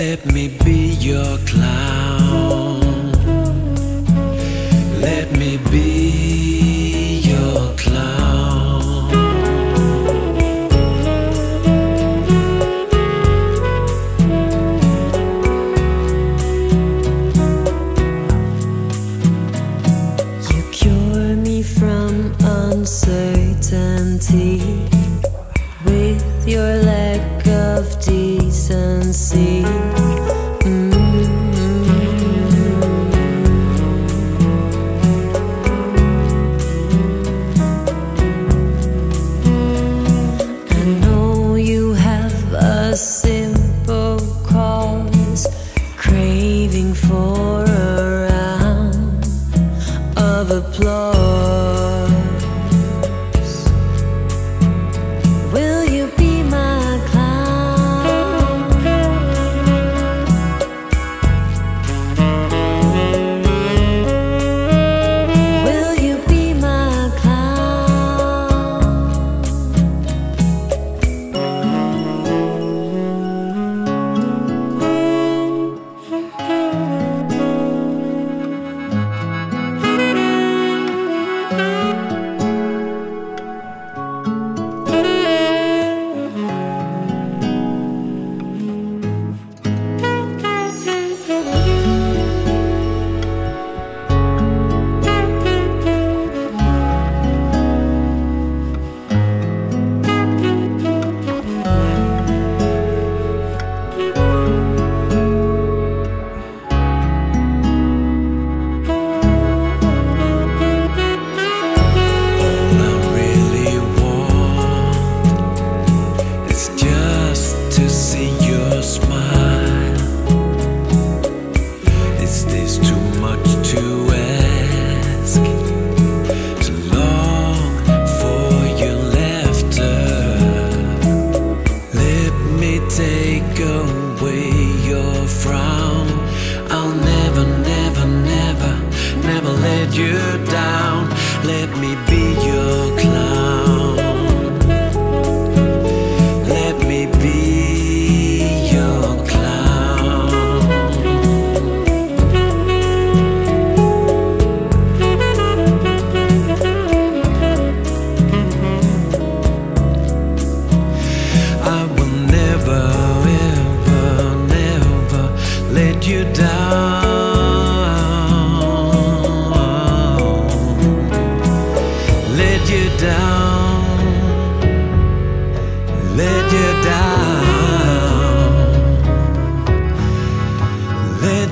Let me be your clown.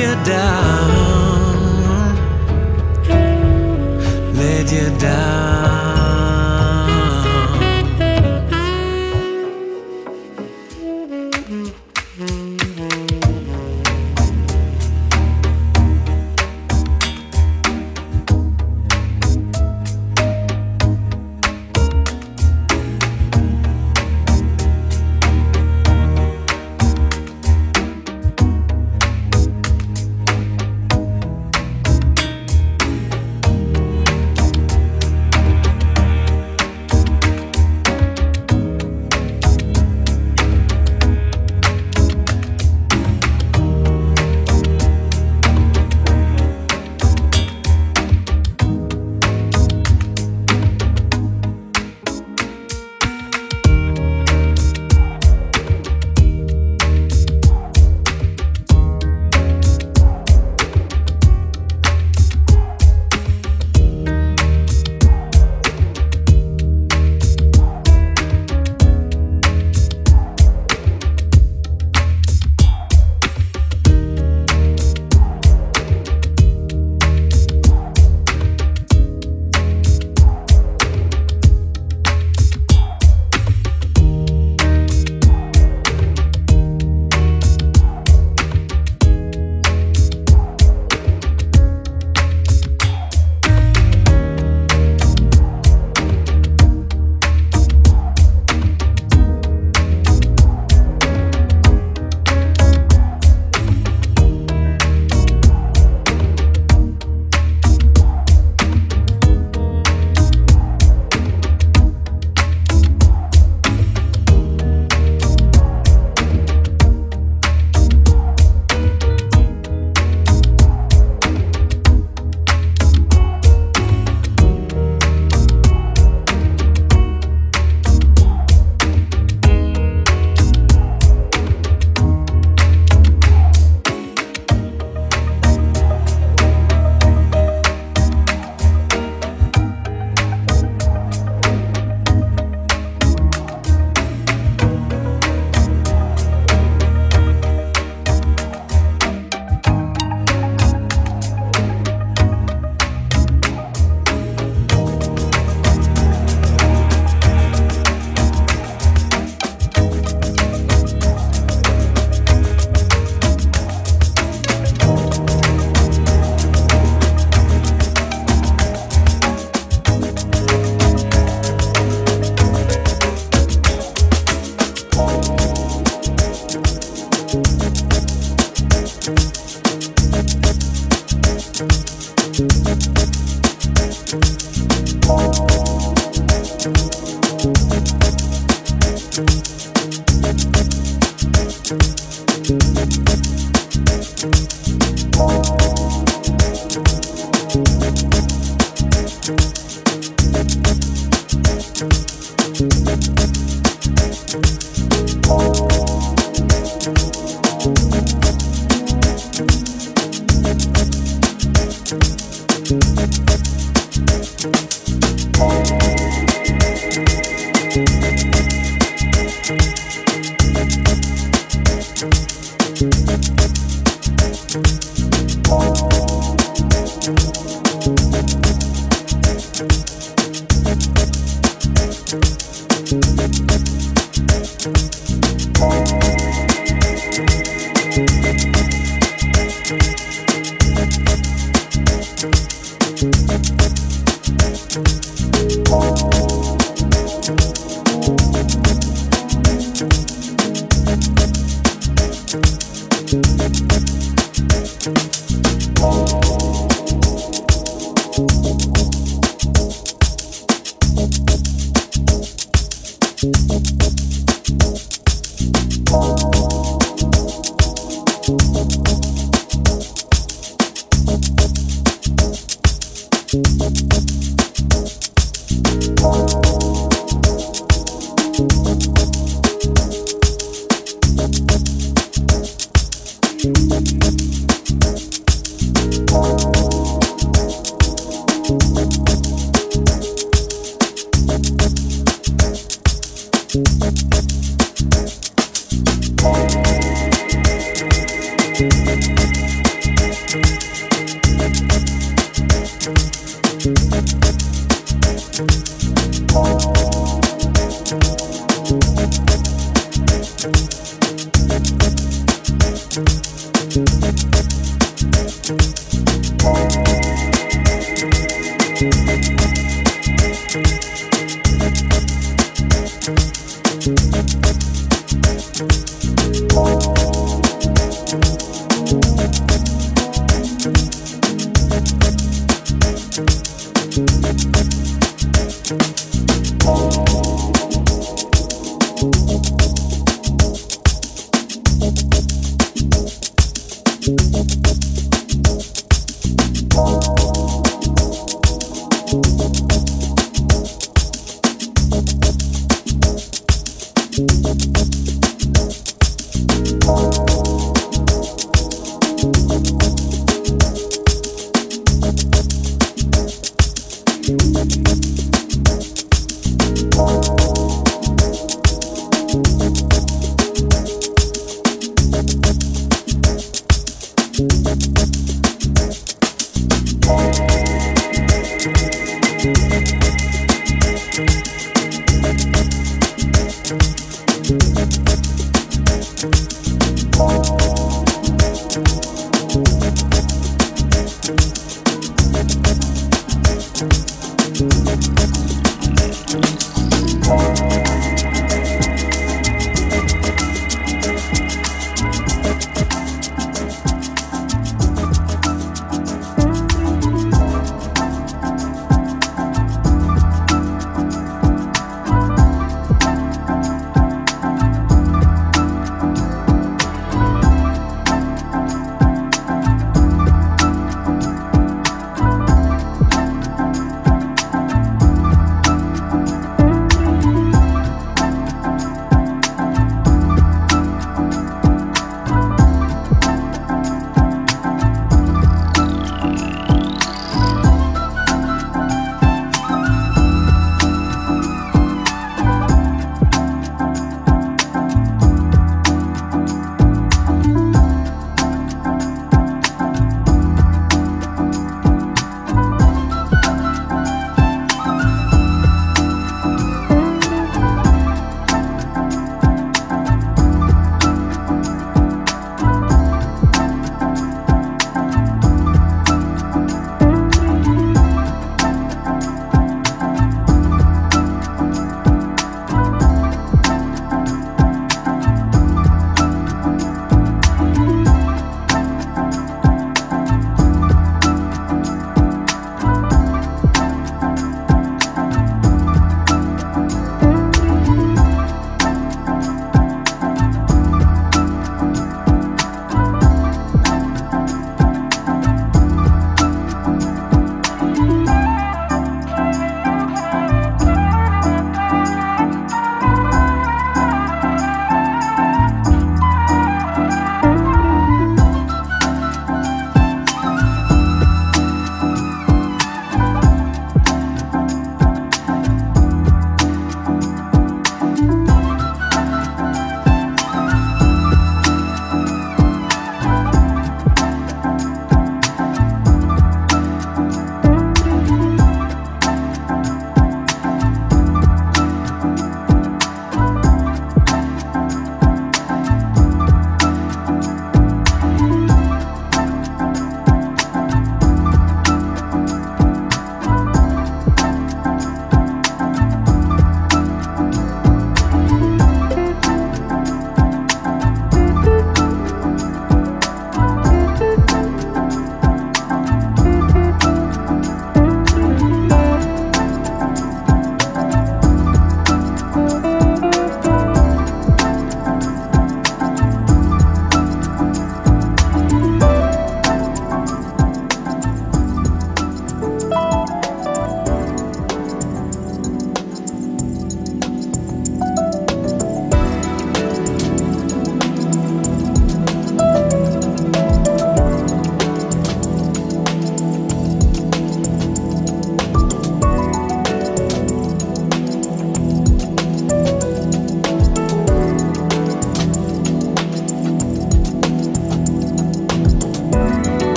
you down, let you down.